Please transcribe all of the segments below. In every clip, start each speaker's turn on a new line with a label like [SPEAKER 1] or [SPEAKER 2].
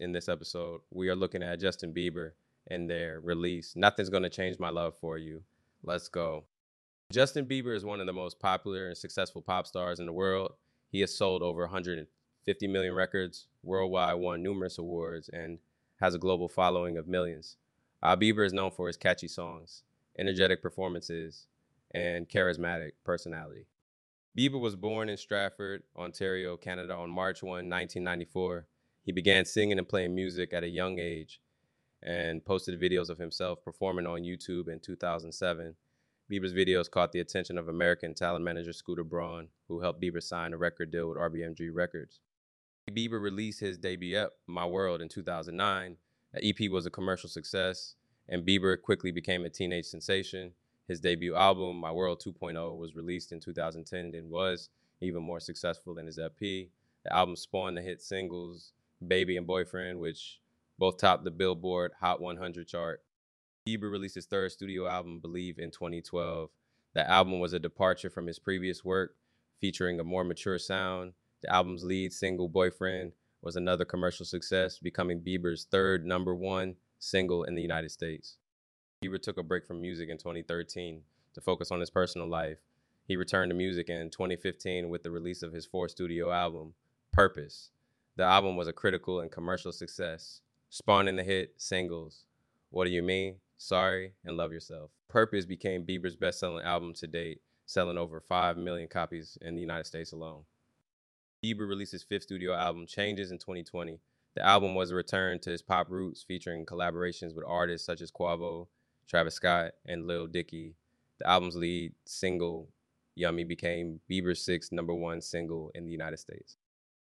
[SPEAKER 1] In this episode, we are looking at Justin Bieber and their release. Nothing's gonna change my love for you. Let's go. Justin Bieber is one of the most popular and successful pop stars in the world. He has sold over 150 million records worldwide, won numerous awards, and has a global following of millions. Uh, Bieber is known for his catchy songs, energetic performances, and charismatic personality. Bieber was born in Stratford, Ontario, Canada on March 1, 1994. He began singing and playing music at a young age and posted videos of himself performing on YouTube in 2007. Bieber's videos caught the attention of American talent manager Scooter Braun, who helped Bieber sign a record deal with RBMG Records. Bieber released his debut EP, My World, in 2009. The EP was a commercial success, and Bieber quickly became a teenage sensation. His debut album, My World 2.0, was released in 2010 and was even more successful than his EP. The album spawned the hit singles Baby and Boyfriend, which both topped the Billboard Hot 100 chart. Bieber released his third studio album, Believe, in 2012. The album was a departure from his previous work, featuring a more mature sound. The album's lead single, Boyfriend, was another commercial success, becoming Bieber's third number one single in the United States. Bieber took a break from music in 2013 to focus on his personal life. He returned to music in 2015 with the release of his fourth studio album, Purpose. The album was a critical and commercial success, spawning the hit singles What Do You Mean, Sorry, and Love Yourself. Purpose became Bieber's best selling album to date, selling over 5 million copies in the United States alone. Bieber released his fifth studio album, Changes, in 2020. The album was a return to his pop roots, featuring collaborations with artists such as Quavo, Travis Scott, and Lil Dicky. The album's lead single, Yummy, became Bieber's sixth number one single in the United States.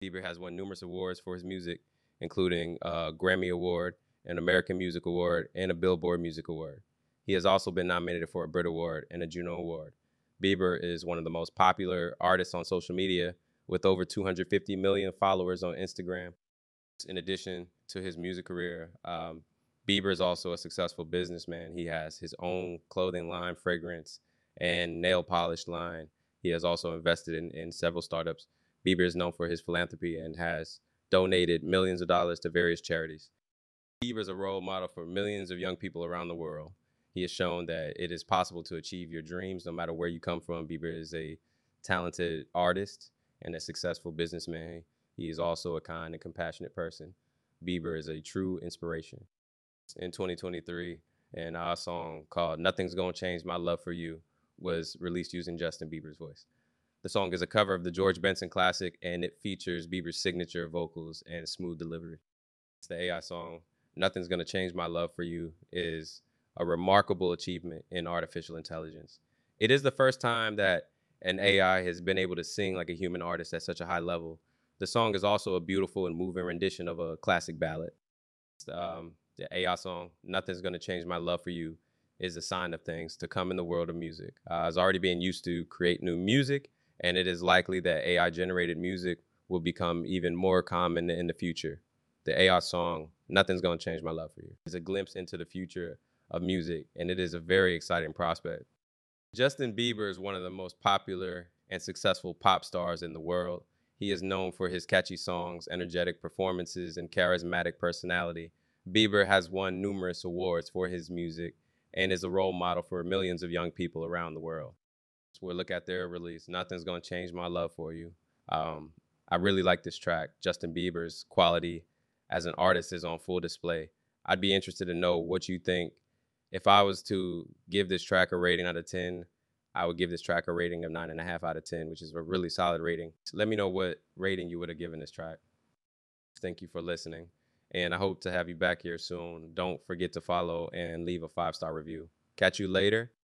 [SPEAKER 1] Bieber has won numerous awards for his music, including a Grammy Award, an American Music Award, and a Billboard Music Award. He has also been nominated for a Brit Award and a Juno Award. Bieber is one of the most popular artists on social media with over 250 million followers on Instagram. In addition to his music career, um, Bieber is also a successful businessman. He has his own clothing line, fragrance, and nail polish line. He has also invested in, in several startups. Bieber is known for his philanthropy and has donated millions of dollars to various charities. Bieber is a role model for millions of young people around the world. He has shown that it is possible to achieve your dreams no matter where you come from. Bieber is a talented artist and a successful businessman. He is also a kind and compassionate person. Bieber is a true inspiration. In 2023, and our song called Nothing's Gonna Change My Love for You was released using Justin Bieber's voice. The song is a cover of the George Benson classic and it features Bieber's signature vocals and smooth delivery. It's the AI song, Nothing's Gonna Change My Love for You, is a remarkable achievement in artificial intelligence. It is the first time that an AI has been able to sing like a human artist at such a high level. The song is also a beautiful and moving rendition of a classic ballad. Um, the AI song, Nothing's Gonna Change My Love for You, is a sign of things to come in the world of music. Uh, I was already being used to create new music, and it is likely that AI generated music will become even more common in the future. The AI song, Nothing's Gonna Change My Love for You, is a glimpse into the future of music, and it is a very exciting prospect. Justin Bieber is one of the most popular and successful pop stars in the world. He is known for his catchy songs, energetic performances, and charismatic personality. Bieber has won numerous awards for his music and is a role model for millions of young people around the world. So we'll look at their release. Nothing's gonna change my love for you. Um, I really like this track. Justin Bieber's quality as an artist is on full display. I'd be interested to know what you think if I was to give this track a rating out of 10, I would give this track a rating of nine and a half out of 10, which is a really solid rating. So let me know what rating you would have given this track. Thank you for listening. And I hope to have you back here soon. Don't forget to follow and leave a five star review. Catch you later.